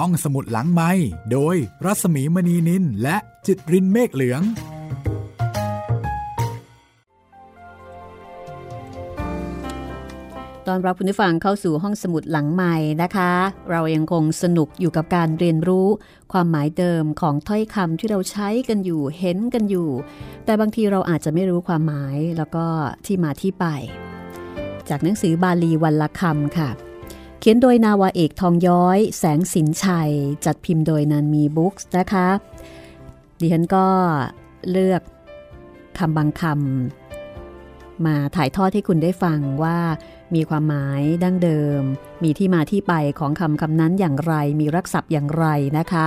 ห้องสมุดหลังไม้โดยรัสมีมณีนินและจิตรินเมฆเหลือง ตอนรับคุณผู้ฟังเข้าสู่ห้องสมุดหลังใหม่นะคะ เรายังคงสนุกอยู่กับการเรียนรู้ ความหมายเดิมของถ้อยคำที่เราใช้กันอยู่เห็นกันอยู่ แต่บางทีเราอาจจะไม่รู้ความหมายแล้วก็ที่มาที่ไป จากหนังสือบาลีวันละคำค่ะ เขียนโดยนาวาเอกทองย้อย แสงสินชัย จัดพิมพ์โดยนันมีบุ๊กส์นะคะดิฉันก็เลือกคำบางคำมาถ่ายทอดให้คุณได้ฟังว่ามีความหมายดั้งเดิม มีที่มาที่ไปของคำคำนั้นอย่างไร มีรักษณ์อย่างไรนะคะ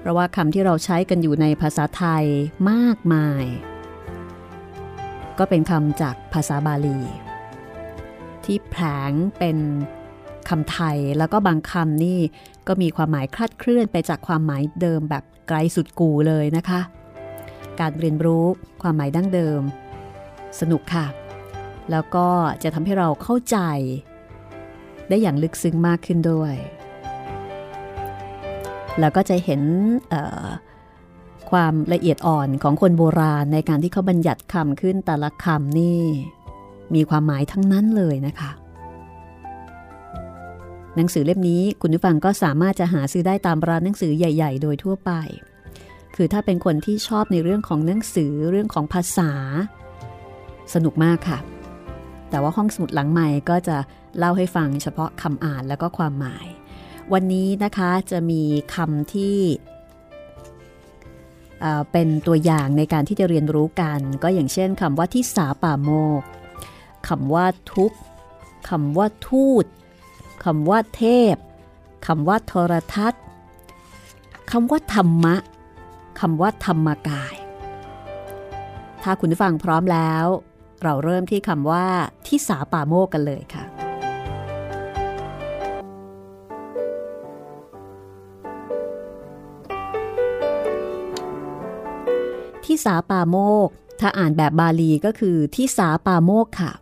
เพราะว่าคำที่เราใช้กันอยู่ในภาษาไทยมากมาย ก็เป็นคำจากภาษาบาลี ที่แผลงเป็น คำไทยแล้วก็บางคำนี่ก็มีความหมายคลาดเคลื่อนไปจากความหมายเดิมแบบไกลสุดกูเลยนะคะ การเรียนรู้ความหมายดั้งเดิม สนุกค่ะ แล้วก็จะทำให้เราเข้าใจ ได้อย่างลึกซึ้งมากขึ้นด้วย แล้วก็จะเห็นความละเอียดอ่อนของคนโบราณในการที่เขาบัญญัติคำขึ้นแต่ละคำนี่ มีความหมายทั้งนั้นเลยนะคะ หนังสือเล่มนี้คุณผู้ฟังก็สามารถจะหาซื้อได้ตามร้านหนังสือใหญ่ ๆ โดยทั่วไป คือถ้าเป็นคนที่ชอบในเรื่องของหนังสือเรื่องของภาษา สนุกมากค่ะ แต่ว่าห้องสมุดหลังใหม่ก็จะเล่าให้ฟังเฉพาะคำอ่านแล้วก็ความหมาย วันนี้นะคะจะมีคำที่เป็นตัวอย่างในการที่จะเรียนรู้กัน ก็อย่างเช่นคำว่าที่สาป่าโมกคำว่าทุกคำว่าทูต คำว่าเทพคำว่าโทรทัศน์คำว่าธรรมะคำว่าธรรมกาย ถ้าคุณฟังพร้อมแล้ว เราเริ่มที่คำว่าที่สาป่าโมกกันเลยค่ะที่สาป่าโมก ถ้าอ่านแบบบาลีก็คือที่สาป่าโมกค่ะ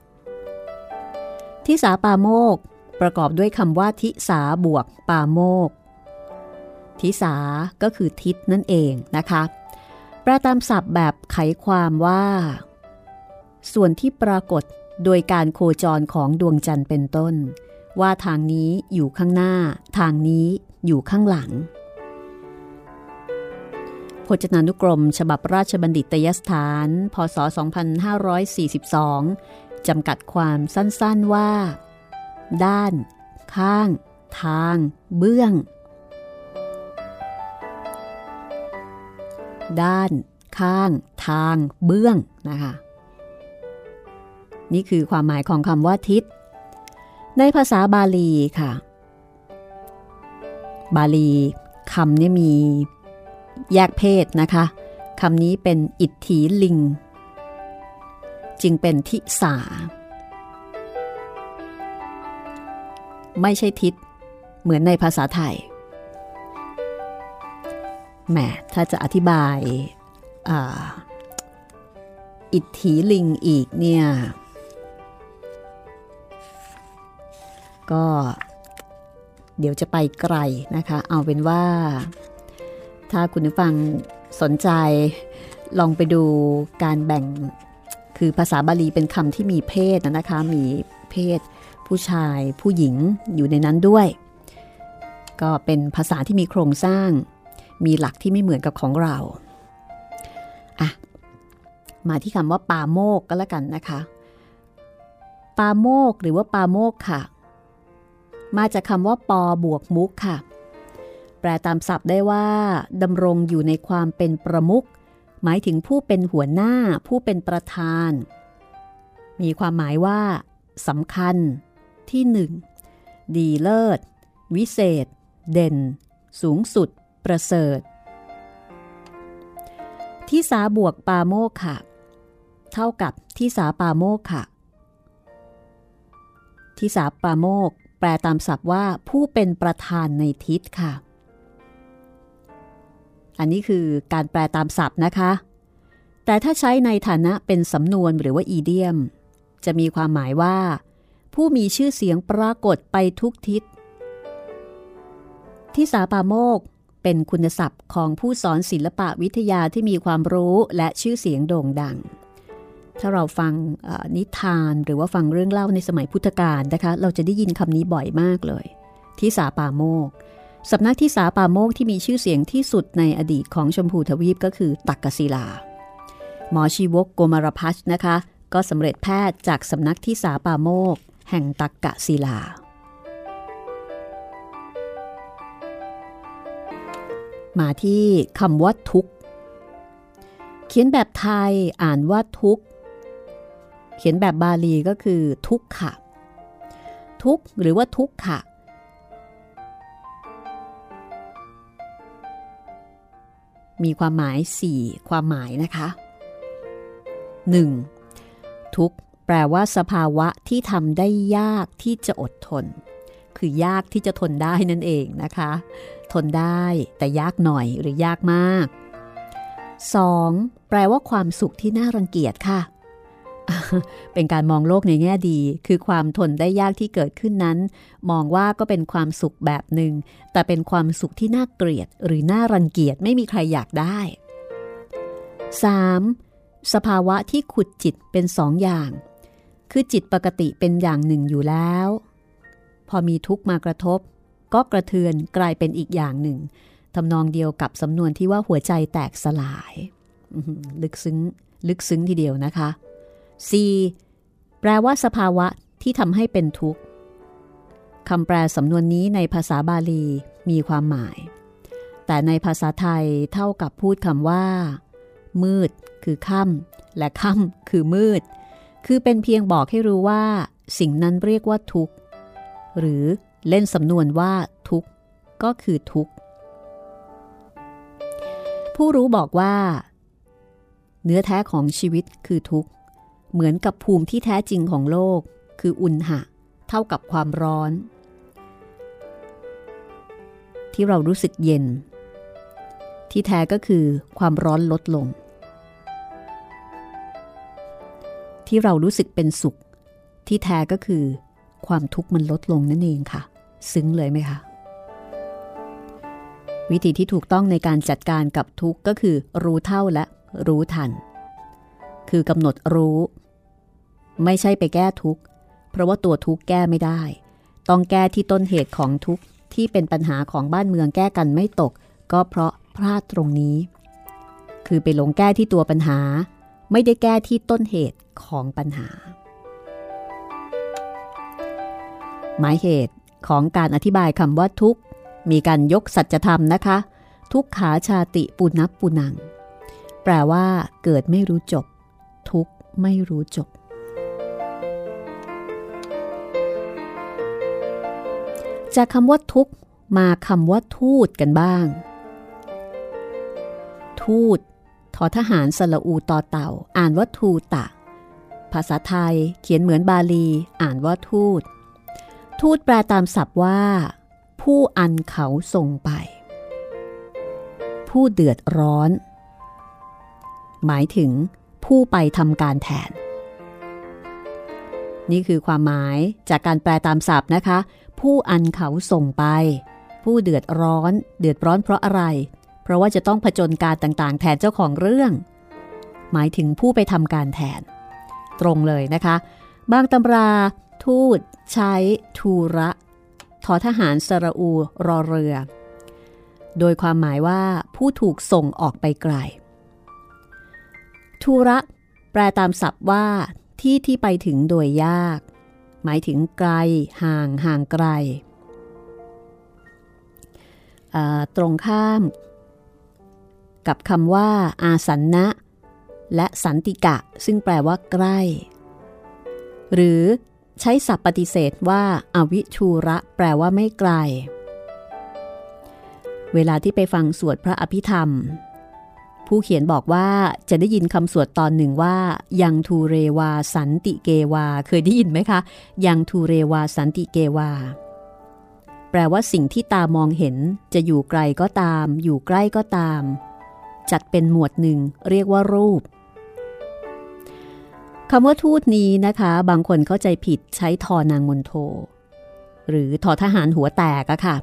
ที่สาป่าโมก ประกอบด้วยคำว่าทิสาบวกป่าโมก ทิสาก็คือทิศนั่นเองนะคะแปลตามศัพท์แบบไขความว่า ส่วนที่ปรากฏโดยการโคจรของดวงจันทร์เป็นต้น ว่าทางนี้อยู่ข้างหน้า ทางนี้อยู่ข้างหลัง พจนานุกรม ฉบับราชบัณฑิตยสถาน พศ 2542 จำกัดความสั้นๆว่า ด้าน ข้าง ทาง เบื้อง ด้าน ข้าง ทาง เบื้องนะคะนี่คือความหมายของคำว่าทิศ ในภาษาบาลีค่ะ บาลีคำนี้มีแยกเพศนะคะคำนี้เป็นอิทธิลิง จึงเป็นทิสา ไม่ใช่ทิศ เหมือนในภาษาไทยแหมถ้าจะอธิบายอิทธิลิงอีกเนี่ย ก็เดี๋ยวจะไปไกลนะคะ เอาเป็นว่า ถ้าคุณผู้ฟังสนใจ ลองไปดูการแบ่งคือภาษาบาลีเป็นคำที่มีเพศนะคะ มีเพศ ผู้ชายผู้หญิงอยู่ในนั้นด้วย ก็เป็นภาษาที่มีโครงสร้าง มีหลักที่ไม่เหมือนกับของเราอะมาที่คำว่าปาโมกก็แล้วกันนะคะ ปาโมกหรือว่าปาโมกค่ะ มาจากคำว่าปอบวกมุกค่ะ แปลตามศัพท์ได้ว่าดำรงอยู่ในความเป็นประมุขหมายถึงผู้เป็นหัวหน้าผู้เป็นประธาน มีความหมายว่าสำคัญ ที่หนึ่งดีเลิศ วิเศษ เด่น สูงสุด ประเสริฐ ที่สาบวกปาโมกค่ะเท่ากับที่สาปาโมกค่ะที่สาปาโมกแปลตามศัพท์ว่าผู้เป็นประธานในทิศค่ะ อันนี้คือการแปลตามศัพท์นะคะ แต่ถ้าใช้ในฐานะเป็นสำนวนหรือว่าอีเดียม จะมีความหมายว่า ผู้มีชื่อเสียงปรากฏไปทุกทิศ ที่สาปาโมกเป็นคุณศัพท์ของผู้สอนศิลปะวิทยาที่มีความรู้และชื่อเสียงโด่งดัง ถ้าเราฟังนิทานหรือว่าฟังเรื่องเล่าในสมัยพุทธกาลนะคะ เราจะได้ยินคำนี้บ่อยมากเลย ที่สาปาโมกสำนักที่สาปาโมกที่มีชื่อเสียงที่สุดในอดีตของชมพูทวีปก็คือตักกศิลา หมอชีวกโกมารพัชนะคะ ก็สำเร็จแพทย์จากสำนักที่สาปาโมก แห่งตักกศิลา มาที่คำว่าทุกเขียนแบบไทยอ่านว่าทุกเขียนแบบบาลีก็คือทุกขะ ทุกหรือว่าทุกขะมีความหมาย 4 ความหมายนะคะ 1. ทุก แปลว่าสภาวะที่ทำได้ยากที่จะอดทน คือยากที่จะทนได้นั่นเองนะคะ ทนได้แต่ยากหน่อยหรือยากมาก 2. แปลว่าความสุขที่น่ารังเกียจค่ะ เป็นการมองโลกในแง่ดี คือความทนได้ยากที่เกิดขึ้นนั้น มองว่าก็เป็นความสุขแบบหนึ่งแต่เป็นความสุขที่น่าเกลียด หรือน่ารังเกียจไม่มีใครอยากได้ 3. สภาวะที่ขุดจิตเป็นสองอย่าง คือจิตปกติเป็นอย่างหนึ่งอยู่แล้ว พอมีทุกข์มากระทบ ก็กระเทือนกลายเป็นอีกอย่างหนึ่งทำนองเดียวกับสำนวนที่ว่าหัวใจแตกสลาย ลึกซึ้ง ลึกซึ้งทีเดียวนะคะ C แปลว่าสภาวะที่ทำให้เป็นทุกข์คำแปลสำนวนนี้ในภาษาบาลีมีความหมาย แต่ในภาษาไทยเท่ากับพูดคำว่า มืด คือค่ำและค่ำคือมืด คือเป็นเพียงบอกให้รู้ว่า สิ่งนั้นเรียกว่าทุกข์ หรือเล่นสำนวนว่าทุกข์ก็คือทุกข์ ผู้รู้บอกว่า เนื้อแท้ของชีวิตคือทุกข์ เหมือนกับภูมิที่แท้จริงของโลก คืออุณหะ เท่ากับความร้อน ที่เรารู้สึกเย็น ที่แท้ก็คือความร้อนลดลง ที่เรารู้สึกเป็นสุข ที่แท้ก็คือ ความทุกข์มันลดลงนั่นเองค่ะ ซึ้งเลยไหมคะวิธีที่ถูกต้องในการจัดการกับทุกข์ก็คือรู้เท่าและรู้ทัน คือกำหนดรู้ ไม่ใช่ไปแก้ทุกข์ เพราะว่าตัวทุกข์แก้ไม่ได้ ต้องแก้ที่ต้นเหตุของทุกข์ที่เป็นปัญหาของบ้านเมืองแก้กันไม่ตก ก็เพราะพลาดตรงนี้ คือไปหลงแก้ที่ตัวปัญหา ไม่ได้แก้ที่ต้นเหตุของปัญหา หมายเหตุของการอธิบายคำว่าทุกมีการยกสัจธรรมนะคะ ทุกขาชาติปุนับปุนัง แปลว่าเกิดไม่รู้จบ ทุกไม่รู้จบ จากคำว่าทุกมาคำว่าทูตกันบ้าง ทูต ทอทหารสละอูต่อเต่า อ่านว่าทูตะ ภาษาไทยเขียนเหมือนบาลี อ่านว่าทูต ทูตแปลตามศัพท์ว่า ผู้อันเขาส่งไป ผู้เดือดร้อน หมายถึงผู้ไปทำการแทน นี่คือความหมายจากการแปลตามศัพท์นะคะ ผู้อันเขาส่งไป ผู้เดือดร้อน เดือดร้อนเพราะอะไร เพราะว่าจะต้องผจญการต่างๆ แทนเจ้าของเรื่อง หมายถึงผู้ไปทำการแทน ตรงเลยนะคะ บางตำรา ทูตใช้ทูระทอทหารสระอูรอเรือ โดยความหมายว่าผู้ถูกส่งออกไปไกล ทูระแปลตามศัพท์ว่าที่ที่ไปถึงโดยยาก หมายถึงไกล ห่างห่างไกล ตรงข้าม กับคำว่า อาสันนะ และสันติกะ ซึ่งแปลว่าใกล้ หรือใช้ศัพท์ปฏิเสธว่าอาวิชูระแปลว่าไม่ไกล เวลาที่ไปฟังสวดพระอภิธรรม ผู้เขียนบอกว่าจะได้ยินคำสวดตอนหนึ่งว่า ยังทูเรวาสันติเกวา เคยได้ยินไหมคะ ยังทูเรวาสันติเกวา แปลว่าสิ่งที่ตามองเห็น จะอยู่ไกลก็ตาม อยู่ใกล้ก็ตาม จัดเป็นหมวดหนึ่งเรียกว่ารูปคำว่าทูตนี้นะคะ บางคนเข้าใจผิดใช้ทอนางมนโท หรือทอทหารหัวแตกอะค่ะ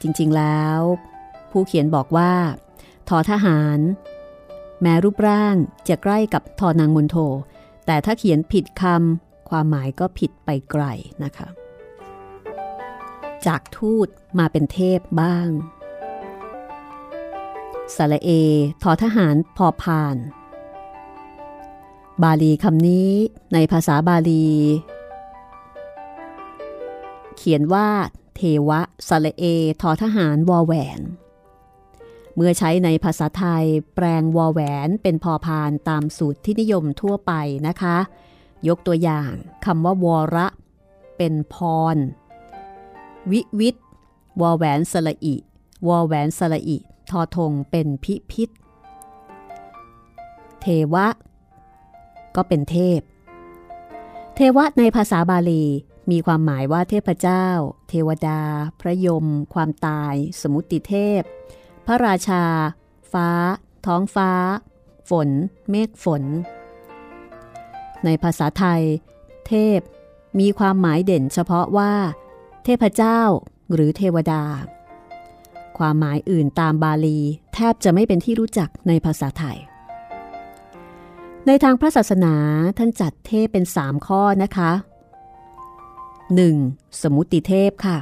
จริงๆแล้ว ผู้เขียนบอกว่าทอทหาร แม้รูปร่างจะใกล้กับทอนางมนโท แต่ถ้าเขียนผิดคำความหมายก็ผิดไปไกลนะคะ จากทูตมาเป็นเทพบ้าง สระเอทอทหารพอพาน บาลีคำนี้ในภาษาบาลี เขียนว่า เทวะสระเอทอทหารวอแหวน เมื่อใช้ในภาษาไทยแปลงวอแหวนเป็นพอพานตามสูตรที่นิยมทั่วไปนะคะ ยกตัวอย่างคำว่าวอระ เป็นพร วิวิตวอแหวนสระอิวอแหวนสระอิ ทอทงเป็นพิพิธ เทวะ ก็เป็นเทพ เทวะในภาษาบาลีมีความหมายว่าเทพเจ้า เทวดา พระยม ความตาย สมุติเทพ พระราชา ฟ้า ท้องฟ้า ฝน เมฆฝน ในภาษาไทย เทพ มีความหมายเด่นเฉพาะว่า เทพเจ้า หรือเทวดา ความหมายอื่นตามบาลี แทบจะไม่เป็นที่รู้จักในภาษาไทย ในทางพระศาสนาท่านจัดเทพเป็นสามข้อนะคะ 1. สมุติเทพค่ะ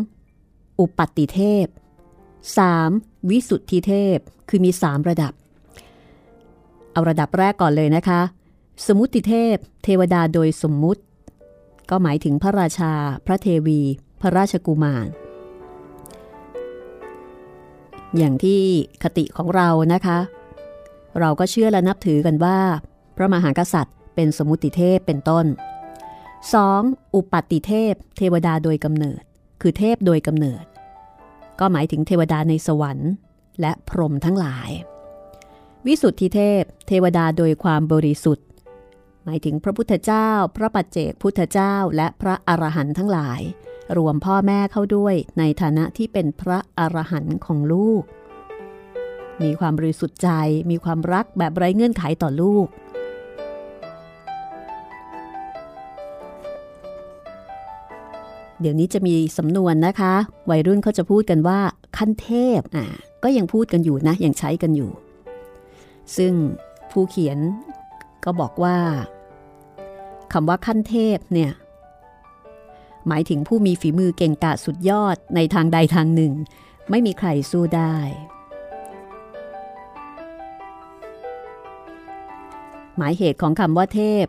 2. อุปัติเทพ 3. วิสุทธิเทพคือมี 3 ระดับ เอาระดับแรกก่อนเลยนะคะ สมุติเทพ เทวดาโดยสมมุติ ก็หมายถึงพระราชา พระเทวี พระราชกุมาร อย่างที่คติของเรานะคะ เราก็เชื่อและนับถือกันว่า พระมหากษัตริย์ เป็นสมุติเทพเป็นต้น 2. อุปัติเทพ เทวดาโดยกำเนิด คือเทพโดยกำเนิด ก็หมายถึงเทวดาในสวรรค์ และพรหมทั้งหลาย วิสุทธิเทพ เทวดาโดยความบริสุทธิ์ หมายถึงพระพุทธเจ้า พระปัจเจกพุทธเจ้า และพระอรหันต์ทั้งหลาย รวมพ่อแม่เข้าด้วยในฐานะที่เป็นพระอรหันต์ของลูก มีความบริสุทธิ์ใจ มีความรักแบบไร้เงื่อนไขต่อลูก เดี๋ยวนี้จะมีสำนวนนะคะ วัยรุ่นเขาจะพูดกันว่าขั้นเทพอะก็ยังพูดกันอยู่นะ ยังใช้กันอยู่ ซึ่งผู้เขียนก็บอกว่าคำว่าขั้นเทพเนี่ย หมายถึงผู้มีฝีมือเก่งกาจสุดยอดในทางใดทางหนึ่ง ไม่มีใครสู้ได้ หมายเหตุของคำว่าเทพ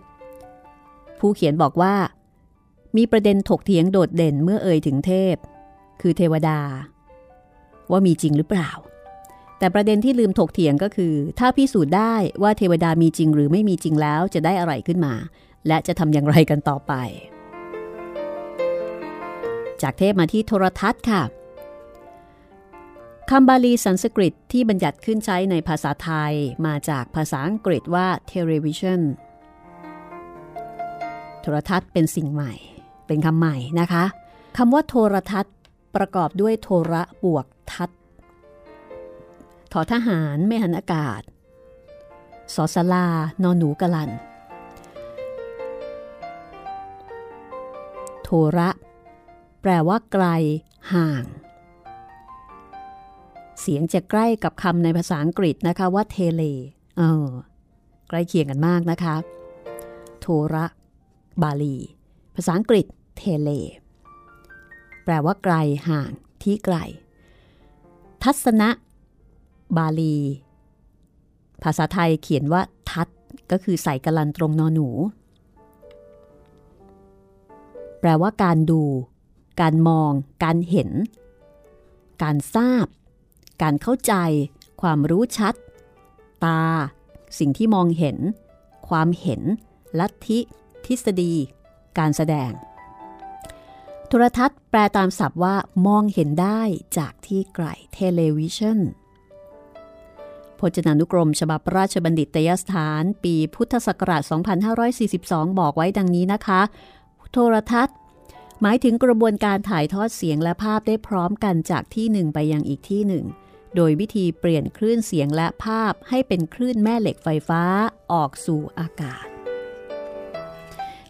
ผู้เขียนบอกว่า มีประเด็นถกเถียงโดดเด่นเมื่อเอ่ยถึงเทพ คือเทวดา ว่ามีจริงหรือเปล่า แต่ประเด็นที่ลืมถกเถียงก็คือ ถ้าพิสูจน์ได้ว่าเทวดามีจริงหรือไม่มีจริงแล้วจะได้อะไรขึ้นมา และจะทำอย่างไรกันต่อไป จากเทพมาที่โทรทัศน์ค่ะคำบาลีสันสกฤตที่บัญญัติขึ้นใช้ในภาษาไทยมาจากภาษาอังกฤษว่า television โทรทัศน์เป็นสิ่งใหม่ เป็นคำใหม่นะคะคำว่าโทรทัศน์ประกอบด้วยโทระบวกทัศถอทหารไม่หันอากาศสอสลานอนหนูกะลัน โทระ แปลว่าไกล ห่าง เสียงจะใกล้กับคำในภาษาอังกฤษนะคะว่าเทเลเออใกล้เคียงกันมากนะคะ โทระ บาลี ภาษาอังกฤษเทเล แปลว่าไกลห่างที่ไกล ทัศนะ บาลี ภาษาไทยเขียนว่า ทัศก็คือใส่กลันตรงนอหนู แปลว่าการดู การมอง การเห็น การทราบ การเข้าใจ ความรู้ชัด ตา สิ่งที่มองเห็น ความเห็น ลัทธิ ทฤษฎี การแสดง โทรทัศน์แปลตามศัพท์ว่ามองเห็นได้จากที่ไกลเทเลวิชันพจนานุกรมฉบับราชบัณฑิตยสถานปีพุทธศักราช 2542 บอกไว้ดังนี้นะคะ โทรทัศน์ หมายถึงกระบวนการถ่ายทอดเสียงและภาพได้พร้อมกันจากที่หนึ่งไปยังอีกที่หนึ่ง โดยวิธีเปลี่ยนคลื่นเสียงและภาพให้เป็นคลื่นแม่เหล็กไฟฟ้าออกสู่อากาศ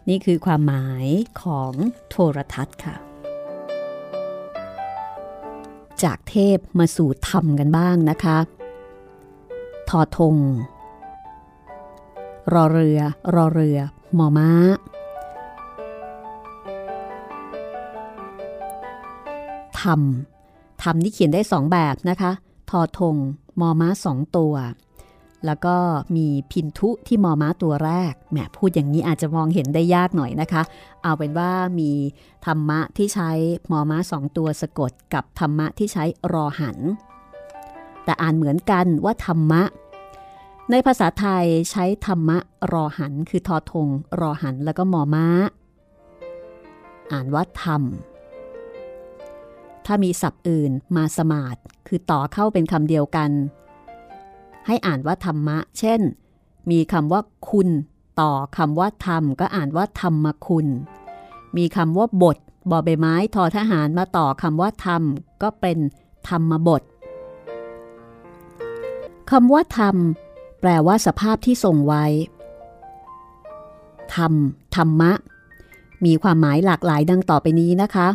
นี่คือความหมายของโทรทัศน์ค่ะ จากเทพมาสู่ธรรมกันบ้างนะคะทอทง รอเรือ รอเรือ มอม้า รรมธรรมนี่เขียนได้สองแบบนะคะทอทงมอม้าสองตัว แล้วก็มีพินทุที่มอม้าตัวแรกแหมพูดอย่างนี้อาจจะมองเห็นได้ยากหน่อยนะคะ เอาเป็นว่ามีธรรมะที่ใช้มอม้าสองตัวสะกดกับธรรมะที่ใช้รอหัน แต่อ่านเหมือนกันว่าธรรมะ ในภาษาไทยใช้ธรรมะรอหัน คือทอทง รอหันแล้วก็มอม้า อ่านว่าธรรม ถ้ามีศัพท์อื่นมาสมาดคือต่อเข้าเป็นคำเดียวกัน ให้อ่านว่าธรรมะ เช่น มีคำว่าคุณ ต่อคำว่าธรรม ก็อ่านว่าธรรมคุณ มีคำว่าบทบอใบไม้ทอทหารมาต่อคำว่าธรรม ก็เป็นธรรมบทคำว่าธรรม แปลว่าสภาพที่ทรงไว้ ธรรม ธรรมะ มีความหมายหลากหลายดังต่อไปนี้นะคะ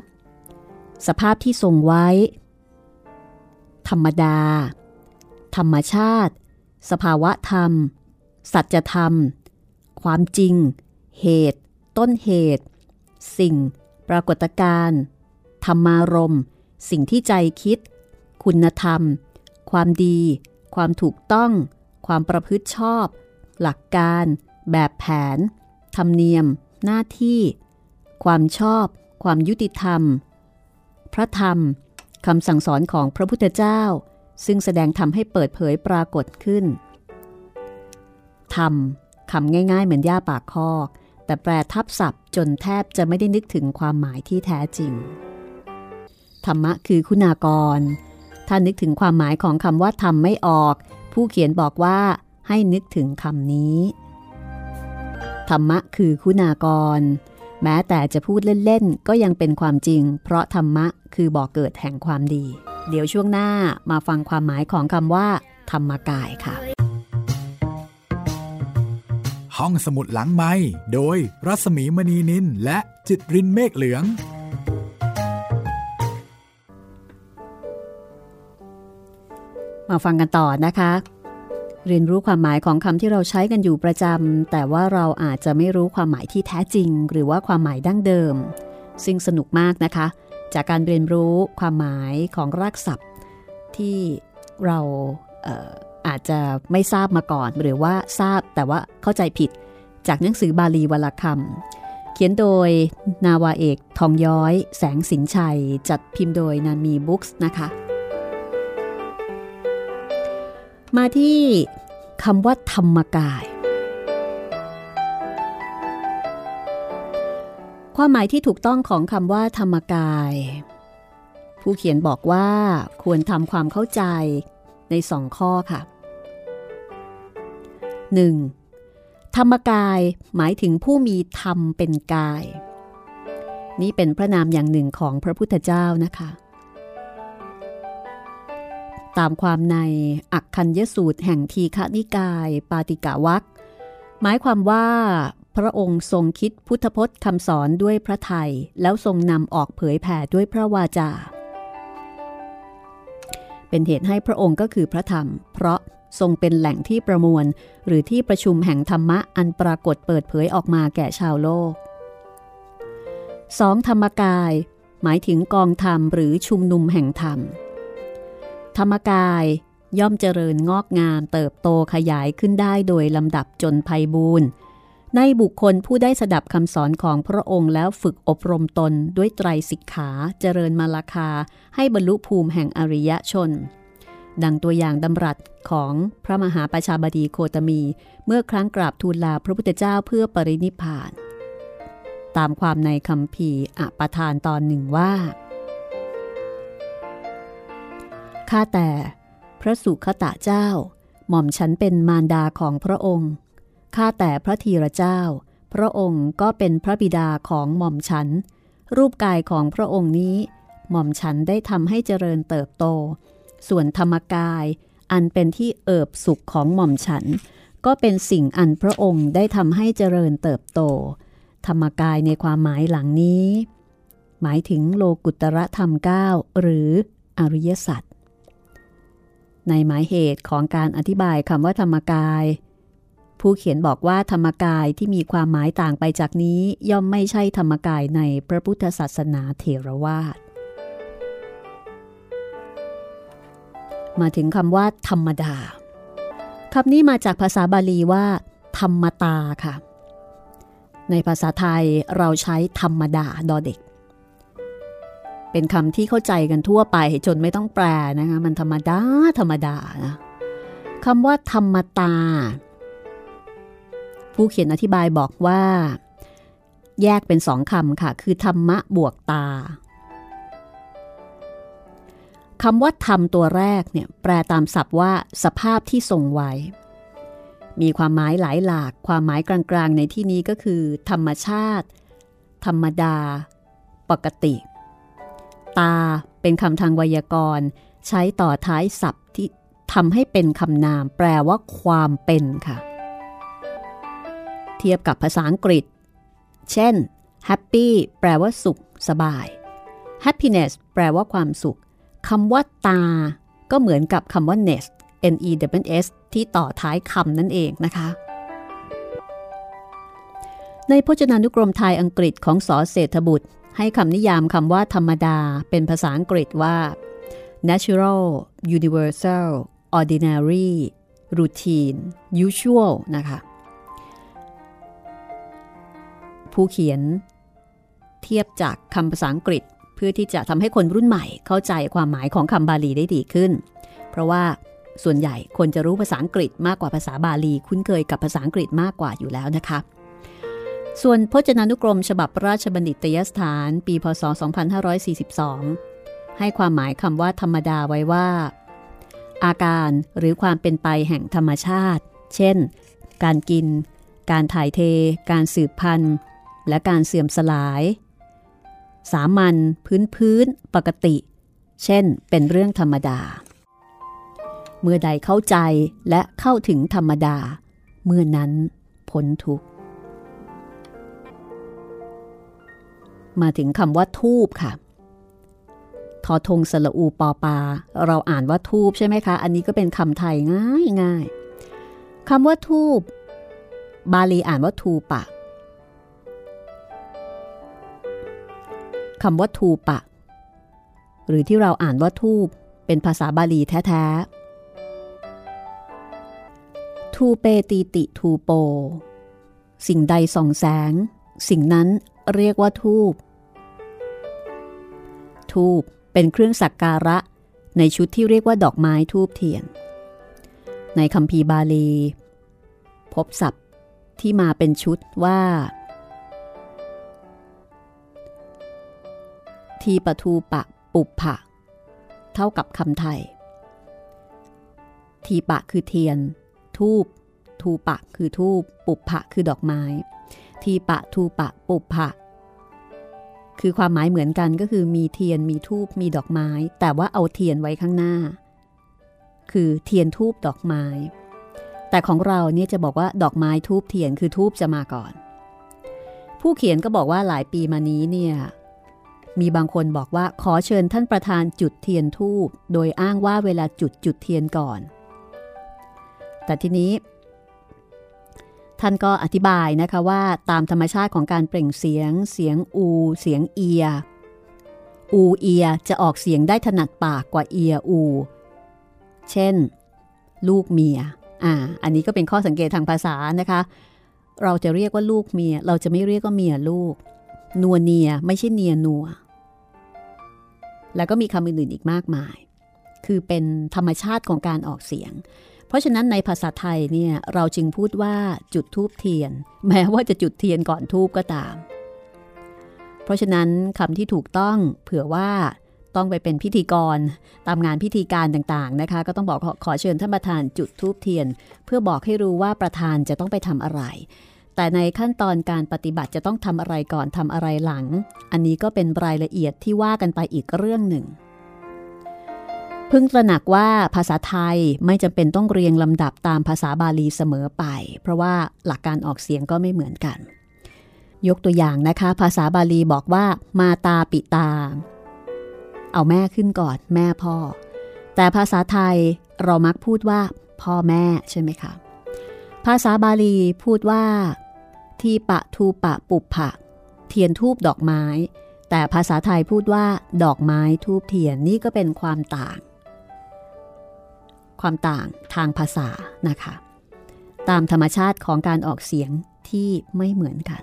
สภาพที่ทรงไว้ ธรรมดา ธรรมชาติ สภาวะธรรม สัจธรรม ความจริง เหตุ ต้นเหตุ สิ่ง ปรากฏการณ์ธรรมารมสิ่งที่ใจคิด คุณธรรม ความดี ความถูกต้อง ความประพฤติชอบ หลักการ แบบแผน ธรรมเนียม หน้าที่ ความชอบ ความยุติธรรม พระธรรมคำสั่งสอนของพระพุทธเจ้า ซึ่งแสดงธรรมให้เปิดเผยปรากฏขึ้นธรรมคำง่าย ๆ เหมือนย่าปากคอก แต่แปลทับศัพท์จนแทบจะไม่ได้นึกถึงความหมายที่แท้จริง ธรรมะคือคุณากร ถ้านึกถึงความหมายของคำว่าธรรมไม่ออก ผู้เขียนบอกว่าให้นึกถึงคำนี้ ธรรมะคือคุณากร แม้แต่จะพูดเล่นๆ ก็ยังเป็นความจริง เพราะธรรมะคือบ่อกเกิดแห่งความดี เดี๋ยวช่วงหน้ามาฟังความหมายของคำว่า ธรรมกายค่ะ ห้องสมุดหลังไม้โดยรัสมีมณีนินและจิตรินเมฆเหลือง มาฟังกันต่อนะคะ เรียนรู้ความหมายของคำที่เราใช้กันอยู่ประจำแต่ว่าเราอาจจะไม่รู้ความหมายที่แท้จริง หรือว่าความหมายดั้งเดิม ซึ่งสนุกมากนะคะ จากการเรียนรู้ความหมายของรากศัพท์ ที่เราเอออาจจะไม่ทราบมาก่อน หรือว่าทราบแต่ว่าเข้าใจผิด จากหนังสือบาลีวลคำเขียนโดยนาวาเอกทองย้อย แสงสินชัย จัดพิมพ์โดยนามีบุ๊กส์นะคะ มาที่คำว่าธรรมกาย ความหมายที่ถูกต้องของคำว่าธรรมกาย ผู้เขียนบอกว่าควรทำความเข้าใจในสองข้อค่ะ 1. ธรรมกายหมายถึงผู้มีธรรมเป็นกาย นี่เป็นพระนามอย่างหนึ่งของพระพุทธเจ้านะคะ ตามความในอักคัญยสูตรแห่งทีฆนิกาย ปาติกาวักหมายความว่า พระองค์ทรงคิดพุทธพจน์คำสอนด้วยพระไทยแล้วทรงนำออกเผยแผ่ด้วยพระวาจา เป็นเหตุให้พระองค์ก็คือพระธรรม เพราะทรงเป็นแหล่งที่ประมวล หรือที่ประชุมแห่งธรรมะอันปรากฏเปิดเผยออกมาแก่ชาวโลก 2. ธรรมกาย หมายถึงกองธรรมหรือชุมนุมแห่งธรรม ธรรมกายย่อมเจริญงอกงามเติบโตขยายขึ้นได้โดยลำดับจนภัยบูรณ์ในบุคคลผู้ได้สดับคำสอนของพระองค์แล้วฝึกอบรมตนด้วยไตรสิกขาเจริญมาลาคา ให้บรรลุภูมิแห่งอริยชน ดังตัวอย่างดำรัสของพระมหาประชาบดีโคตมี เมื่อครั้งกราบทูลลาพระพุทธเจ้าเพื่อปรินิพพาน ตามความในคำพีอปทานตอนหนึ่งว่า ข้าแต่พระสุขตะเจ้า หม่อมฉันเป็นมารดาของพระองค์ ข้าแต่พระธีระเจ้า พระองค์ก็เป็นพระบิดาของหม่อมฉัน รูปกายของพระองค์นี้ หม่อมฉันได้ทำให้เจริญเติบโต ส่วนธรรมกายอันเป็นที่เอิบสุขของหม่อมฉัน ก็เป็นสิ่งอันพระองค์ได้ทำให้เจริญเติบโต ธรรมกายในความหมายหลังนี้ หมายถึงโลกุตระธรรมเก้าหรือออริยสัจ ในหมายเหตุของการอธิบายคำว่าธรรมกาย ผู้เขียนบอกว่าธรรมกายที่มีความหมายต่างไปจากนี้ย่อมไม่ใช่ธรรมกายในพระพุทธศาสนาเถรวาทมาถึงคำว่า ธรรมดาคำนี้มาจากภาษาบาลีว่า ธรรมตาค่ะ ในภาษาไทยเราใช้ธรรมดาดอเด็ก เป็นคำที่เข้าใจกันทั่วไปจนไม่ต้องแปลนะคะ มันธรรมดา ธรรมดานะคำว่าธรรมตา ผู้เขียนอธิบายบอกว่า แยกเป็นสองคำค่ะ คือธรรมะบวกตาคำว่าธรรมตัวแรกเนี่ยแปลตามศัพท์ว่าสภาพที่ทรงไว้ มีความหมายหลายหลาก ความหมายกลางๆ ในที่นี้ก็คือ ธรรมชาติ ธรรมดา ปกติ ตาเป็นคำทางไวยากรณ์ ใช้ต่อท้ายศัพท์ที่ทำให้เป็นคำนาม แปลว่าความเป็นค่ะ เทียบกับภาษาอังกฤษ เช่น happy แปลว่าสุข สบาย happiness แปลว่าความสุขคำว่าตา ก็เหมือนกับคำว่า nest n e w s ที่ต่อท้ายคำนั่นเองนะคะ ในพจนานุกรมไทยอังกฤษของสอเศรษฐบุตร ให้คำนิยามคำว่าธรรมดาเป็นภาษาอังกฤษว่า natural universal ordinary routine usual นะคะ ผู้เขียน เทียบจากคำภาษาอังกฤษเพื่อที่จะทำให้คนรุ่นใหม่เข้าใจความหมายของคำบาลีได้ดีขึ้น เพราะว่าส่วนใหญ่คนจะรู้ภาษาอังกฤษมากกว่าภาษาบาลี คุ้นเคยกับภาษาอังกฤษมากกว่าอยู่แล้วนะคะ ส่วนพจนานุกรมฉบับราชบัณฑิตยสถานปีพศ 2542 ให้ความหมายคำว่าธรรมดาไว้ว่า อาการหรือความเป็นไปแห่งธรรมชาติ เช่น การกิน การถ่ายเท การสืบพันธุ์ และการเสื่อมสลาย สามัญพื้นพื้น ปกติ เช่น เป็นเรื่องธรรมดา เมื่อใดเข้าใจและเข้าถึงธรรมดา เมื่อนั้นพ้นทุกข์ มาถึงคำว่าทูบค่ะ ทอทงสละอูปอปา เราอ่านว่าทูบใช่ไหมคะ อันนี้ก็เป็นคำไทยง่ายง่ายคำว่าทูบบาลีอ่านว่าทูปะคำว่าทูปะ หรือที่เราอ่านว่าทูบเป็นภาษาบาลีแท้ๆทูเปตีติทูโป สิ่งใดส่องแสง สิ่งนั้น เรียกว่าทูบทูบเป็นเครื่องสักการะในชุดที่เรียกว่าดอกไม้ทูบเทียน ในคำพีบาลี พบศัพท์ที่มาเป็นชุดว่า ทีปทูปะปุปผะ เท่ากับคำไทย ทีปะคือเทียน ทูบ ทูปะคือทูบปุปผะคือดอกไม้ ทีปะทูปะปุปผะ คือความหมายเหมือนกันก็คือมีเทียนมีธูปมีดอกไม้ แต่ว่าเอาเทียนไว้ข้างหน้า คือเทียนธูปดอกไม้ แต่ของเราเนี่ยจะบอกว่าดอกไม้ธูปเทียนคือธูปจะมาก่อน ผู้เขียนก็บอกว่าหลายปีมานี้เนี่ยมีบางคนบอกว่าขอเชิญท่านประธานจุดเทียนธูปโดยอ้างว่าเวลาจุดจุดเทียนก่อน แต่ทีนี้ ท่านก็อธิบายนะคะว่าตามธรรมชาติของการเปล่งเสียง เสียงอู เสียงเอีย อูเอียจะออกเสียงได้ถนัดปากกว่าเอียอู เช่น ลูกเมีย อ่า อันนี้ก็เป็นข้อสังเกตทางภาษานะคะ เราจะเรียกว่าลูกเมีย เราจะไม่เรียกว่าเมียลูก นัวเนียไม่ใช่เนียนัว แล้วก็มีคำอื่นๆอีกมากมาย คือเป็นธรรมชาติของการออกเสียง เพราะฉะนั้นในภาษาไทยเนี่ยเราจึงพูดว่าจุดทูบเทียน แม้ว่าจะจุดเทียนก่อนทูบก็ตาม เพราะฉะนั้นคำที่ถูกต้องเผื่อว่าต้องไปเป็นพิธีกรตามงานพิธีการต่างๆนะคะ ก็ต้องบอกขอเชิญท่านประธานจุดทูบเทียน เพื่อบอกให้รู้ว่าประธานจะต้องไปทำอะไร แต่ในขั้นตอนการปฏิบัติจะต้องทำอะไรก่อนทำอะไรหลัง อันนี้ก็เป็นรายละเอียดที่ว่ากันไปอีกเรื่องหนึ่ง พึงตระหนักว่าภาษาไทยไม่จำเป็นต้องเรียงลำดับตามภาษาบาลีเสมอไป เพราะว่าหลักการออกเสียงก็ไม่เหมือนกัน ยกตัวอย่างนะคะ ภาษาบาลีบอกว่า มาตาปิตา เอาแม่ขึ้นก่อนแม่พ่อ แต่ภาษาไทยเรามักพูดว่า พ่อแม่ใช่ไหมคะ ภาษาบาลีพูดว่า ทีปะทูปะปุบผะเทียนทูบดอกไม้ แต่ภาษาไทยพูดว่า ดอกไม้ทูบเทียนนี่ก็เป็นความต่าง ความต่างทางภาษานะคะ ตามธรรมชาติของการออกเสียงที่ไม่เหมือนกัน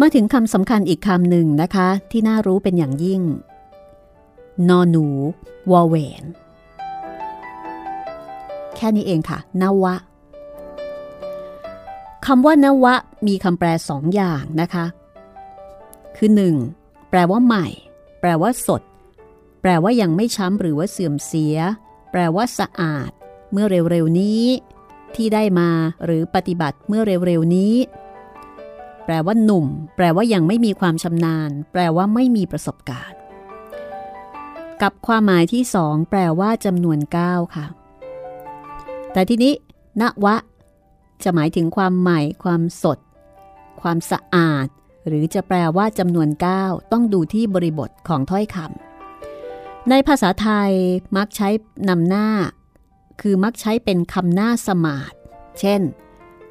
มาถึงคำสำคัญอีกคำหนึ่งนะคะ ที่น่ารู้เป็นอย่างยิ่ง นอหนู วอแหวนแค่นี้เองค่ะ นวะคำว่านวะมีคำแปลสองอย่างนะคะ คือ 1. แปลว่าใหม่ แปลว่าสด แปลว่ายังไม่ช้ำหรือว่าเสื่อมเสีย แปลว่าสะอาด เมื่อเร็วๆนี้ ที่ได้มาหรือปฏิบัติเมื่อเร็วๆนี้ แปลว่าหนุ่ม แปลว่ายังไม่มีความชำนาญ แปลว่าไม่มีประสบการณ์ กับความหมายที่สองแปลว่าจำนวน 9 ค่ะ แต่ทีนี้ณวะ จะหมายถึงความใหม่ ความสด ความสะอาด หรือจะแปลว่าจำนวน 9 ต้องดูที่บริบทของถ้อยคำในภาษาไทยมักใช้นำหน้า คือมักใช้เป็นคำหน้าสมาดเช่น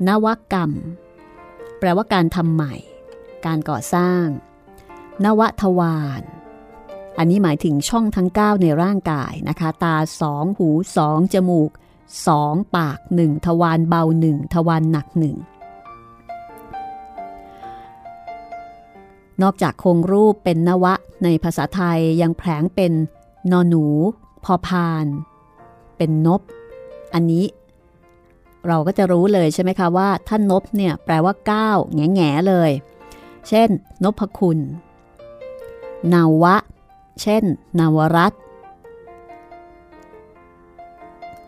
นวกรรม แปลว่าการทำใหม่ การก่อสร้าง นวทวารอันนี้หมายถึงช่องทั้ง 9 ในร่างกายนะคะ ตาสองหูสองจมูกสองปากหนึ่งทวารเบาหนึ่งทวารหนักห นอกจากคงรูปเป็นนวะในภาษาไทยยังแผลงเป็นนอหนู พอพาน เป็นนบ อันนี้ เราก็จะรู้เลยใช่ไหมคะว่าท่านนบเนี่ยแปลว่าก้าวแง่แง่เลย เช่น นพคุณ นาวะ เช่น นาวรัต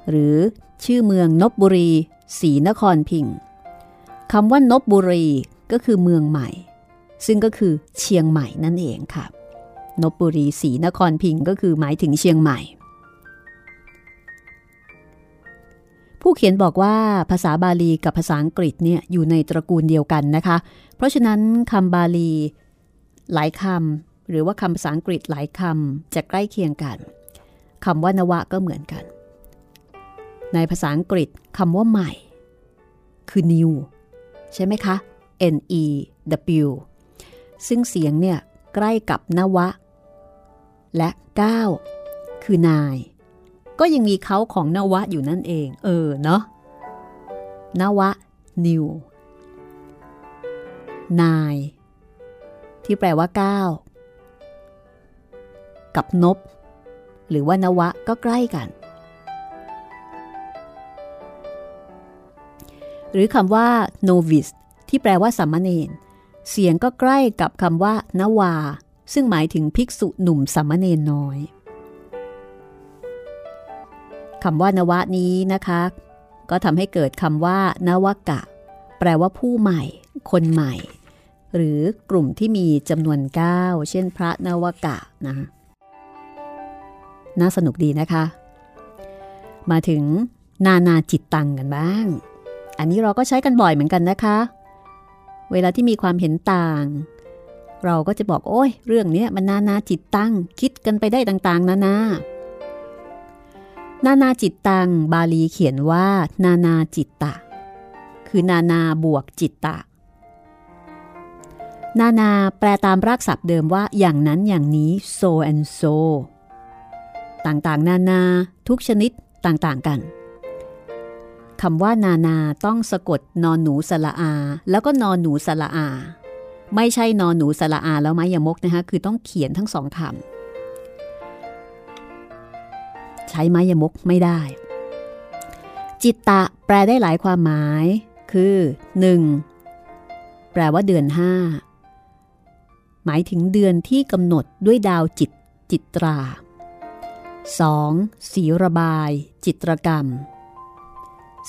หรือชื่อเมืองนบบุรีศรีนครพิงคำว่านบบุรีก็คือเมืองใหม่ ซึ่งก็คือเชียงใหม่นั่นเองค่ะนบบุรีศรีนครพิงก็คือหมายถึงเชียงใหม่ ผู้เขียนบอกว่าภาษาบาลีกับภาษาอังกฤษเนี่ยอยู่ในตระกูลเดียวกันนะคะ เพราะฉะนั้นคำบาลีหลายคำหรือว่าคำภาษาอังกฤษหลายคำจะใกล้เคียงกันคำว่านวะก็เหมือนกัน ในภาษาอังกฤษคำว่าใหม่ คือ new ใช่ไหมคะ n e w ซึ่งเสียงเนี่ยใกล้กับนวะ และก้าคือนาย ก็ยังมีเขาของนวะอยู่นั่นเอง เออเนาะนวะ new นาย ที่แปลว่าก้ากับนบ หรือว่านวะก็ใกล้กัน หรือคำว่า novice ที่แปลว่าสัมมเนน เสียงก็ใกล้กับคำว่านวา ซึ่งหมายถึงภิกษุหนุ่มสัมเนนน้อยคำว่านวะนี้นะคะ ก็ทำให้เกิดคำว่านวกะ แปลว่าผู้ใหม่ คนใหม่ หรือกลุ่มที่มีจำนวน 9 เช่นพระนวกะนะน่าสนุกดีนะคะ มาถึงนานาจิตตังกันบ้าง อันนี้เราก็ใช้กันบ่อยเหมือนกันนะคะ เวลาที่มีความเห็นต่าง เราก็จะบอกโอ้ยเรื่องนี้มันนานาจิตตังคิดกันไปได้ต่างๆ นานา นานาจิตตังบาลีเขียนว่า นานาจิตตะ คือนานาบวกจิตตะ นานาแปลตามรากศัพท์เดิมว่าอย่างนั้นอย่างนี้ so and so ต่างๆ นานา ทุกชนิดต่างๆกัน คำว่านานาต้องสะกดนอนหนูสละอา แล้วก็นอนหนูสละอา ไม่ใช่นอนหนูสละอาแล้วไม้ยมกนะคะคือต้องเขียนทั้งสองคำใช้ไม้ยมกไม่ได้ จิตตะแปลได้หลายความหมาย คือ 1. แปลว่าเดือนห้าหมายถึงเดือนที่กำหนดด้วยดาวจิตจิตรา 2. สีระบาย จิตรกรรม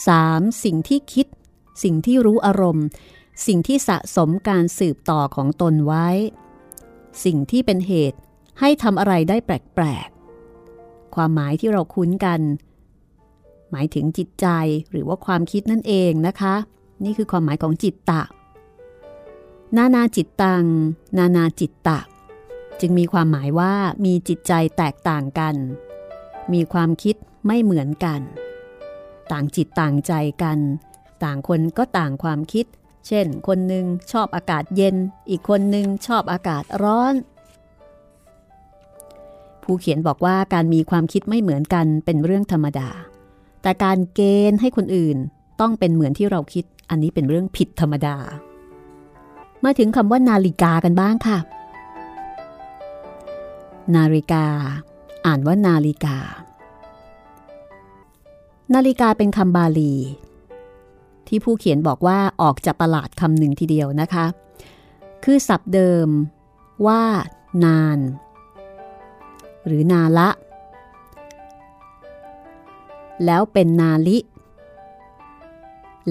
3. สิ่งที่คิด สิ่งที่รู้อารมณ์ สิ่งที่สะสมการสืบต่อของตนไว้ สิ่งที่เป็นเหตุให้ทำอะไรได้แปลกๆ ความหมายที่เราคุ้นกัน หมายถึงจิตใจหรือว่าความคิดนั่นเองนะคะ นี่คือความหมายของจิตตะ นานาจิตตัง นานาจิตตะ จึงมีความหมายว่ามีจิตใจแตกต่างกัน มีความคิดไม่เหมือนกัน ต่างจิตต่างใจกัน ต่างคนก็ต่างความคิด เช่น คนหนึ่งชอบอากาศเย็น อีกคนหนึ่งชอบอากาศร้อน ผู้เขียนบอกว่าการมีความคิดไม่เหมือนกันเป็นเรื่องธรรมดา แต่การเกณฑ์ให้คนอื่นต้องเป็นเหมือนที่เราคิด อันนี้เป็นเรื่องผิดธรรมดา มาถึงคำว่านาฬิกากันบ้างค่ะ นาฬิกา อ่านว่านาฬิกา นาฬิกาเป็นคำบาลี ที่ผู้เขียนบอกว่าออกจากประหลาดคำหนึ่งทีเดียวนะคะ คือศัพท์เดิมว่า นาน หรือนาละ แล้วเป็นนาลิ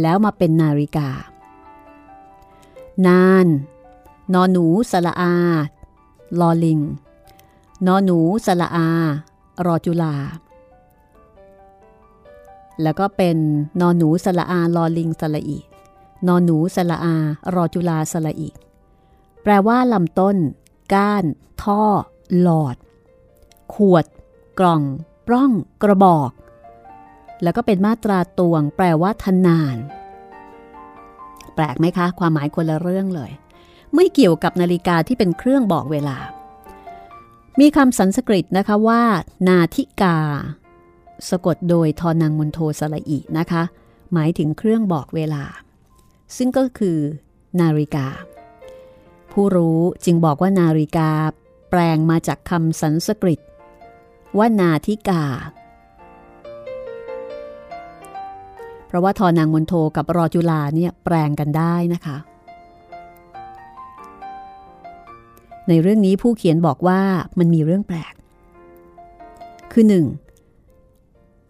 แล้วมาเป็นนาฬิกา นาน นอนหนูสละอา ลอลิง นอนหนูสละอา รอจุลา แล้วก็เป็นนอหนูสละอาลอลิงสละอีนอหนูสละอา รอจุลาสละอีแปลว่าลำต้น ก้าน ท่อ หลอด ขวด กล่อง ปล้อง กระบอก แล้วก็เป็นมาตราตวง แปลว่าทนาน แปลกไหมคะ ความหมายคนละเรื่องเลย ไม่เกี่ยวกับนาฬิกาที่เป็นเครื่องบอกเวลา มีคำสันสกฤตนะคะว่า นาทิกา สะกดโดยทอนังมนโทสละอีนะคะ หมายถึงเครื่องบอกเวลา ซึ่งก็คือ นาฬิกา ผู้รู้จึงบอกว่านาฬิกา แปลงมาจากคำสันสกฤต ว่านาทิกา เพราะว่าทอนางมนโทกับรอจุลาเนี่ยแปลงกันได้นะคะ ในเรื่องนี้ผู้เขียนบอกว่ามันมีเรื่องแปลกคือหนึ่ง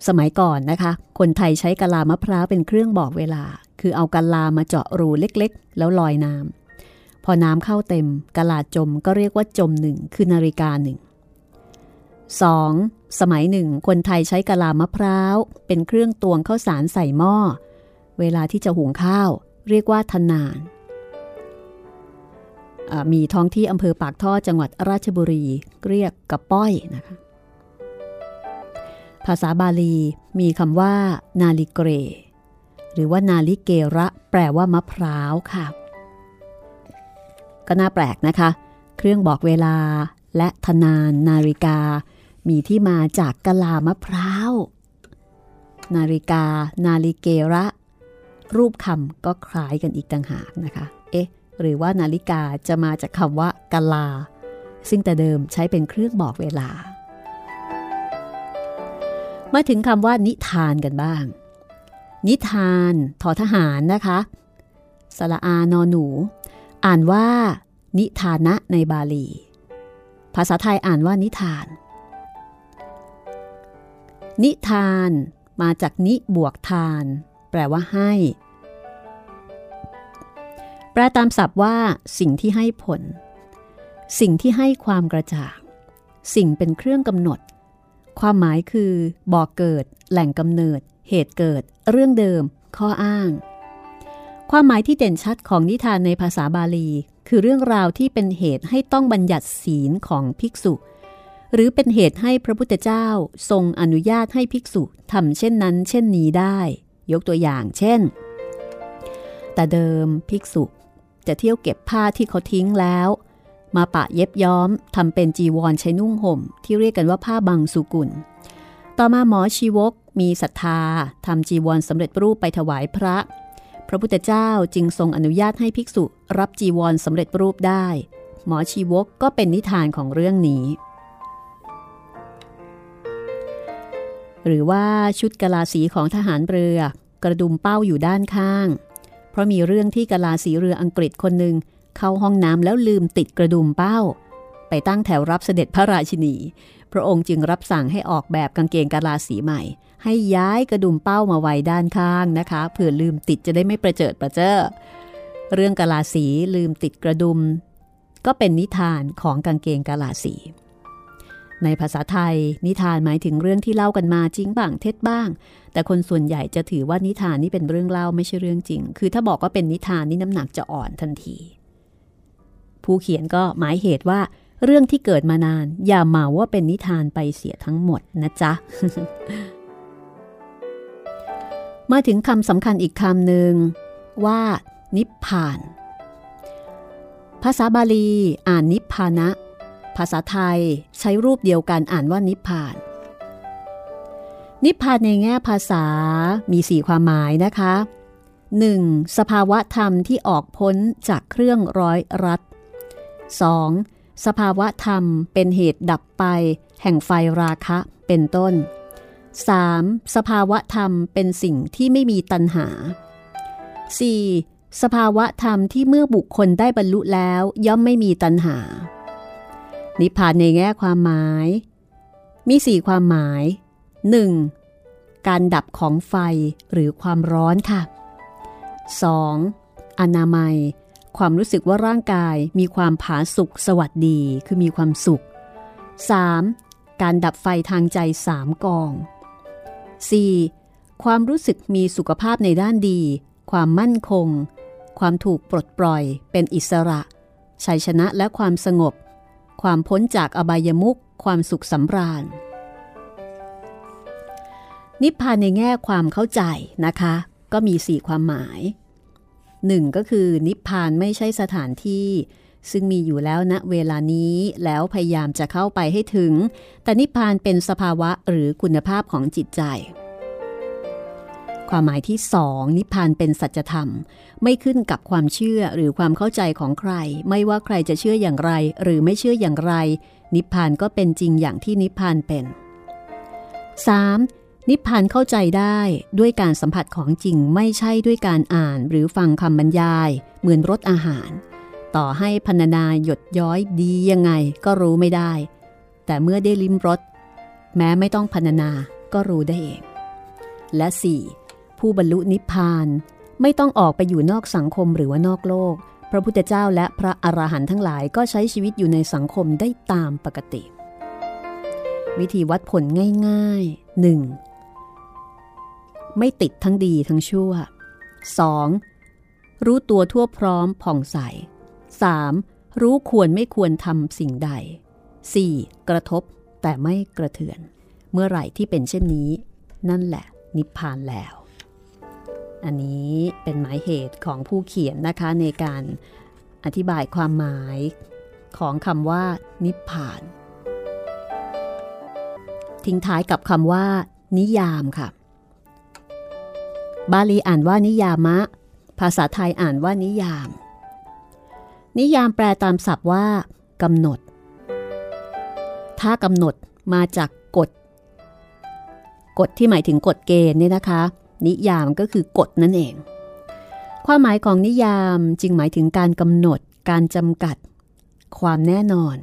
สมัยก่อนนะคะ คนไทยใช้กะลามะพร้าวเป็นเครื่องบอกเวลา คือเอากะลามาเจาะรูเล็กๆ แล้วลอยน้ำพอน้ำเข้าเต็มกะลาจมก็เรียกว่าจมหนึ่งคือนาฬิกาหนึ่ง 2. สมัยหนึ่งคนไทยใช้กะลามะพร้าวเป็นเครื่องตวงข้าวสารใส่หม้อ เวลาที่จะหุงข้าว เรียกว่าทนาน มีท้องที่อำเภอปากท่อจังหวัดราชบุรีเรียกกระป้อยนะคะ ภาษาบาลีมีคำว่า นาลิเกร หรือว่านาลิเกระแปลว่ามะพร้าวค่ะ ก็น่าแปลกนะคะ เครื่องบอกเวลาและทนานนาฬิกา มีที่มาจากกะลามะพร้าว นาฬิกา นาฬิเกระ รูปคำก็คล้ายกันอีกต่างหากนะคะ เอ๊ะ หรือว่านาฬิกาจะมาจากคำว่ากะลา ซึ่งแต่เดิมใช้เป็นเครื่องบอกเวลา มาถึงคำว่านิทานกันบ้าง นิทานทอทหารนะคะสละอานอหนู อ่านว่า นิทานะในบาลี ภาษาไทยอ่านว่านิทาน นิทานมาจากนิบวกทาน แปลว่าให้ แปลตามศัพท์ว่า สิ่งที่ให้ผล สิ่งที่ให้ความกระจ่าง สิ่งเป็นเครื่องกำหนด ความหมายคือบ่อกเกิด แหล่งกำเนิด เหตุเกิด เรื่องเดิม ข้ออ้าง ความหมายที่เด่นชัดของนิทานในภาษาบาลี คือเรื่องราวที่เป็นเหตุให้ต้องบัญญัติศีลของภิกษุ หรือเป็นเหตุให้พระพุทธเจ้าทรงอนุญาตให้ภิกษุทำเช่นนั้น เช่นนี้ได้ ยกตัวอย่างเช่น แต่เดิมภิกษุจะเที่ยวเก็บผ้าที่เขาทิ้งแล้ว มาปะเย็บย้อมทำเป็นจีวรใช้นุ่งห่ม ที่เรียกกันว่าผ้าบางสุกุล ต่อมาหมอชีวกมีศรัทธาทำจีวรสำเร็จรูปไปถวายพระ พระพุทธเจ้าจึงทรงอนุญาตให้ภิกษุรับจีวรสำเร็จรูปได้ หมอชีวกก็เป็นนิทานของเรื่องนี้ หรือว่าชุดกะลาสีของทหารเรือกระดุมเป้าอยู่ด้านข้าง เพราะมีเรื่องที่กะลาสีเรืออังกฤษคนหนึ่ง เข้าห้องน้ำแล้วลืมติดกระดุมเป้า ไปตั้งแถวรับเสด็จพระราชินี พระองค์จึงรับสั่งให้ออกแบบกางเกงกะลาสีใหม่ ให้ย้ายกระดุมเป้ามาไว้ด้านข้างนะคะเผื่อลืมติดจะได้ไม่ประเจิดประเจ้อเรื่องกะลาสีลืมติดกระดุม ก็เป็นนิทานของกางเกงกะลาสี ในภาษาไทย นิทานหมายถึงเรื่องที่เล่ากันมาจริงบ้างเท็จบ้าง แต่คนส่วนใหญ่จะถือว่านิทานนี่เป็นเรื่องเล่าไม่ใช่เรื่องจริง คือถ้าบอกว่าเป็นนิทานนี่น้ำหนักจะอ่อนทันที ผู้เขียนก็หมายเหตุว่า เรื่องที่เกิดมานาน อย่ามาว่าเป็นนิทานไปเสียทั้งหมดนะจ๊ะ มาถึงคำสำคัญอีกคำหนึ่งว่า นิพพาน ภาษาบาลี อ่านนิพพานะ ภาษาไทยใช้รูปเดียวกันอ่านว่านิพพานนิพพานในแง่ภาษามีสี่ความหมายนะคะ 1. สภาวะธรรมที่ออกพ้นจากเครื่องร้อยรัด 2. สภาวะธรรมเป็นเหตุดับไป แห่งไฟราคะเป็นต้น 3. สภาวะธรรมเป็นสิ่งที่ไม่มีตัณหา 4. สภาวะธรรมที่เมื่อบุคคลได้บรรลุแล้วย่อมไม่มีตัณหา นิพพานในแง่ความหมาย มีสี่ความหมาย 1. การดับของไฟหรือความร้อนค่ะ 2. อนามัย ความรู้สึกว่าร่างกายมีความผาสุกสวัสดีคือมีความสุข 3. การดับไฟทางใจสามกอง 4. ความรู้สึกมีสุขภาพในด้านดี ความมั่นคง ความถูกปลดปล่อยเป็นอิสระ ชัยชนะและความสงบ ความพ้นจากอบายมุขความสุขสำราญ นิพพานในแง่ความเข้าใจนะคะ ก็มีสี่ความหมาย หนึ่งก็คือนิพพานไม่ใช่สถานที่ ซึ่งมีอยู่แล้วณเวลานี้แล้วพยายามจะเข้าไปให้ถึง แต่นิพพานเป็นสภาวะหรือคุณภาพของจิตใจ ความหมายที่สองนิพพานเป็นสัจธรรม ไม่ขึ้นกับความเชื่อหรือความเข้าใจของใคร ไม่ว่าใครจะเชื่ออย่างไร หรือไม่เชื่ออย่างไร นิพพานก็เป็นจริงอย่างที่นิพพานเป็น 3. นิพพานเข้าใจได้ด้วยการสัมผัสของจริงไม่ใช่ด้วยการอ่านหรือฟังคำบรรยาย เหมือนรสอาหาร ต่อให้พรรณนาหยดย้อยดียังไงก็รู้ไม่ได้ แต่เมื่อได้ลิ้มรสแม้ไม่ต้องพรรณนาก็รู้ได้เอง และ 4. ผู้บรรลุนิพพานไม่ต้องออกไปอยู่นอกสังคมหรือว่านอกโลก พระพุทธเจ้าและพระอรหันต์ทั้งหลายก็ใช้ชีวิตอยู่ในสังคมได้ตามปกติ วิธีวัดผลง่ายๆ 1. ไม่ติดทั้งดีทั้งชั่ว 2. รู้ตัวทั่วพร้อมผ่องใส 3. รู้ควรไม่ควรทำสิ่งใด 4. กระทบแต่ไม่กระเทือน เมื่อไหร่ที่เป็นเช่นนี้ นั่นแหละนิพพานแล้ว อันนี้เป็นหมายเหตุของผู้เขียนนะคะในการอธิบายความหมายของคำว่า นิพพาน ทิ้งท้ายกับคำว่า นิยามค่ะ บาลีอ่านว่านิยามะ ภาษาไทยอ่านว่านิยาม นิยามแปลตามศัพท์ว่ากำหนด ถ้ากำหนดมาจากกฎ กฎที่หมายถึงกฎเกณฑ์เนี่ยนะคะ นิยามก็คือกฎนั่นเอง ความหมายของนิยามจึงหมายถึงการกำหนด การจำกัด ความแน่นอน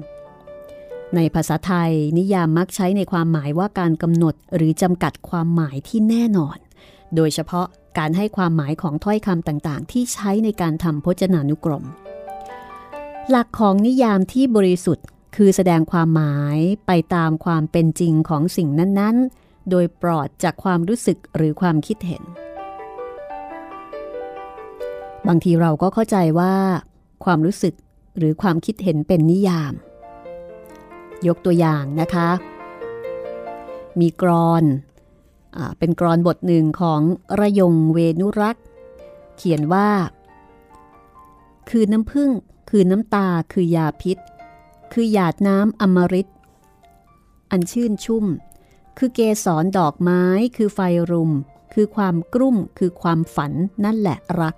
ในภาษาไทยนิยามมักใช้ในความหมายว่าการกำหนดหรือจำกัดความหมายที่แน่นอน โดยเฉพาะการให้ความหมายของถ้อยคำต่างๆ ที่ใช้ในการทำพจนานุกรม หลักของนิยามที่บริสุทธิ์ คือแสดงความหมายไปตามความเป็นจริงของสิ่งนั้นๆ โดยปลอดจากความรู้สึกหรือความคิดเห็น บางทีเราก็เข้าใจว่า ความรู้สึกหรือความคิดเห็นเป็นนิยาม ยกตัวอย่างนะคะ มีกรอน เป็นกรอนบทหนึ่งของระยงเวนุรักษ์ เขียนว่า คือน้ำพึ่งคือน้ำตาคือยาพิษ คือหยาดน้ำอมฤตอันชื่นชุ่ม คือเกสรดอกไม้ คือไฟรุม คือความกรุ่ม คือความฝันนั่นแหละรัก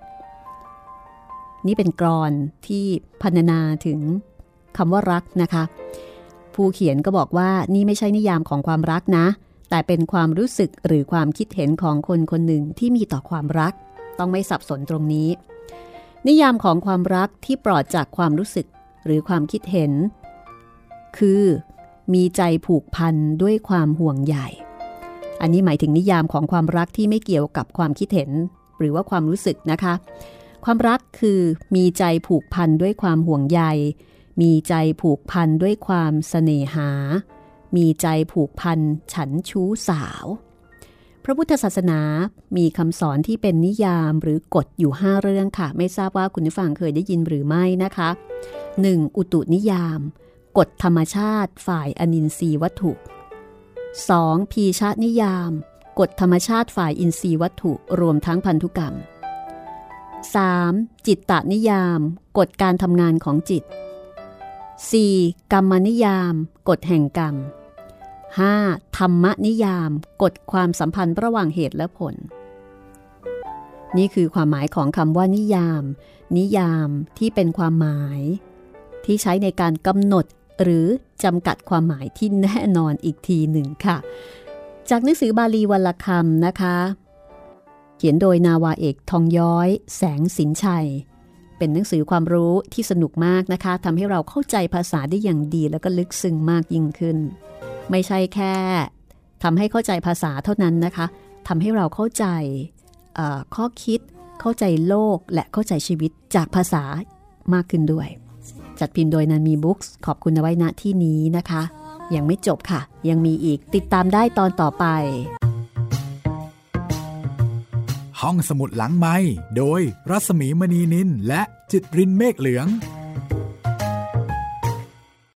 นี่เป็นกรอนที่พรรณนาถึงคำว่ารักนะคะ ผู้เขียนก็บอกว่านี่ไม่ใช่นิยามของความรักนะ แต่เป็นความรู้สึกหรือความคิดเห็นของคนคนหนึ่งที่มีต่อความรัก ต้องไม่สับสนตรงนี้ นิยามของความรักที่ปลอดจากความรู้สึกหรือความคิดเห็น คือ มีใจผูกพันด้วยความห่วงใยอันนี้หมายถึงนิยามของความรักที่ไม่เกี่ยวกับความคิดเห็น หรือว่าความรู้สึกนะคะ ความรักคือมีใจผูกพันด้วยความห่วงใยมีใจผูกพันด้วยความเสน่หา มีใจผูกพันฉันชู้สาว พระพุทธศาสนามีคำสอนที่เป็นนิยามหรือกฎอยู่ 5 เรื่องค่ะ ไม่ทราบว่าคุณผู้ฟังเคยได้ยินหรือไม่นะคะ 1. อุตุนิยาม กฎธรรมชาติฝ่ายอนินทรีย์วัตถุ 2. พีชานิยาม กฎธรรมชาติฝ่ายอินทรีย์วัตถุรวมทั้งพันธุกรรม 3. จิตตนิยาม กฎการทำงานของจิต 4. กรรมนิยาม กฎแห่งกรรม 5. ธรรมนิยามกฎความสัมพันธ์ระหว่างเหตุและผล นี่คือความหมายของคำว่านิยาม นิยามที่เป็นความหมาย ที่ใช้ในการกำหนดหรือจำกัดความหมายที่แน่นอนอีกทีหนึ่งค่ะ จากหนังสือบาลีวรรคำนะคะ เขียนโดยนาวาเอกทองย้อย แสงสินชัย เป็นหนังสือความรู้ที่สนุกมากนะคะทำให้เราเข้าใจภาษาได้อย่างดีแล้วก็ลึกซึ้งมากยิ่งขึ้น ไม่ใช่แค่ทำให้เข้าใจภาษาเท่านั้นนะคะทำให้เราเข้าใจข้อคิดเข้าใจโลกและเข้าใจชีวิตจากภาษามากขึ้นด้วย จัดพิมพ์โดยนันมีบุ๊กส์ขอบคุณเอาไว้ณที่นี้นะคะ ยังไม่จบค่ะ ยังมีอีกติดตามได้ตอนต่อไป ห้องสมุดหลังไม้โดยรัสมีมณีนินและจิตรินเมฆเหลือง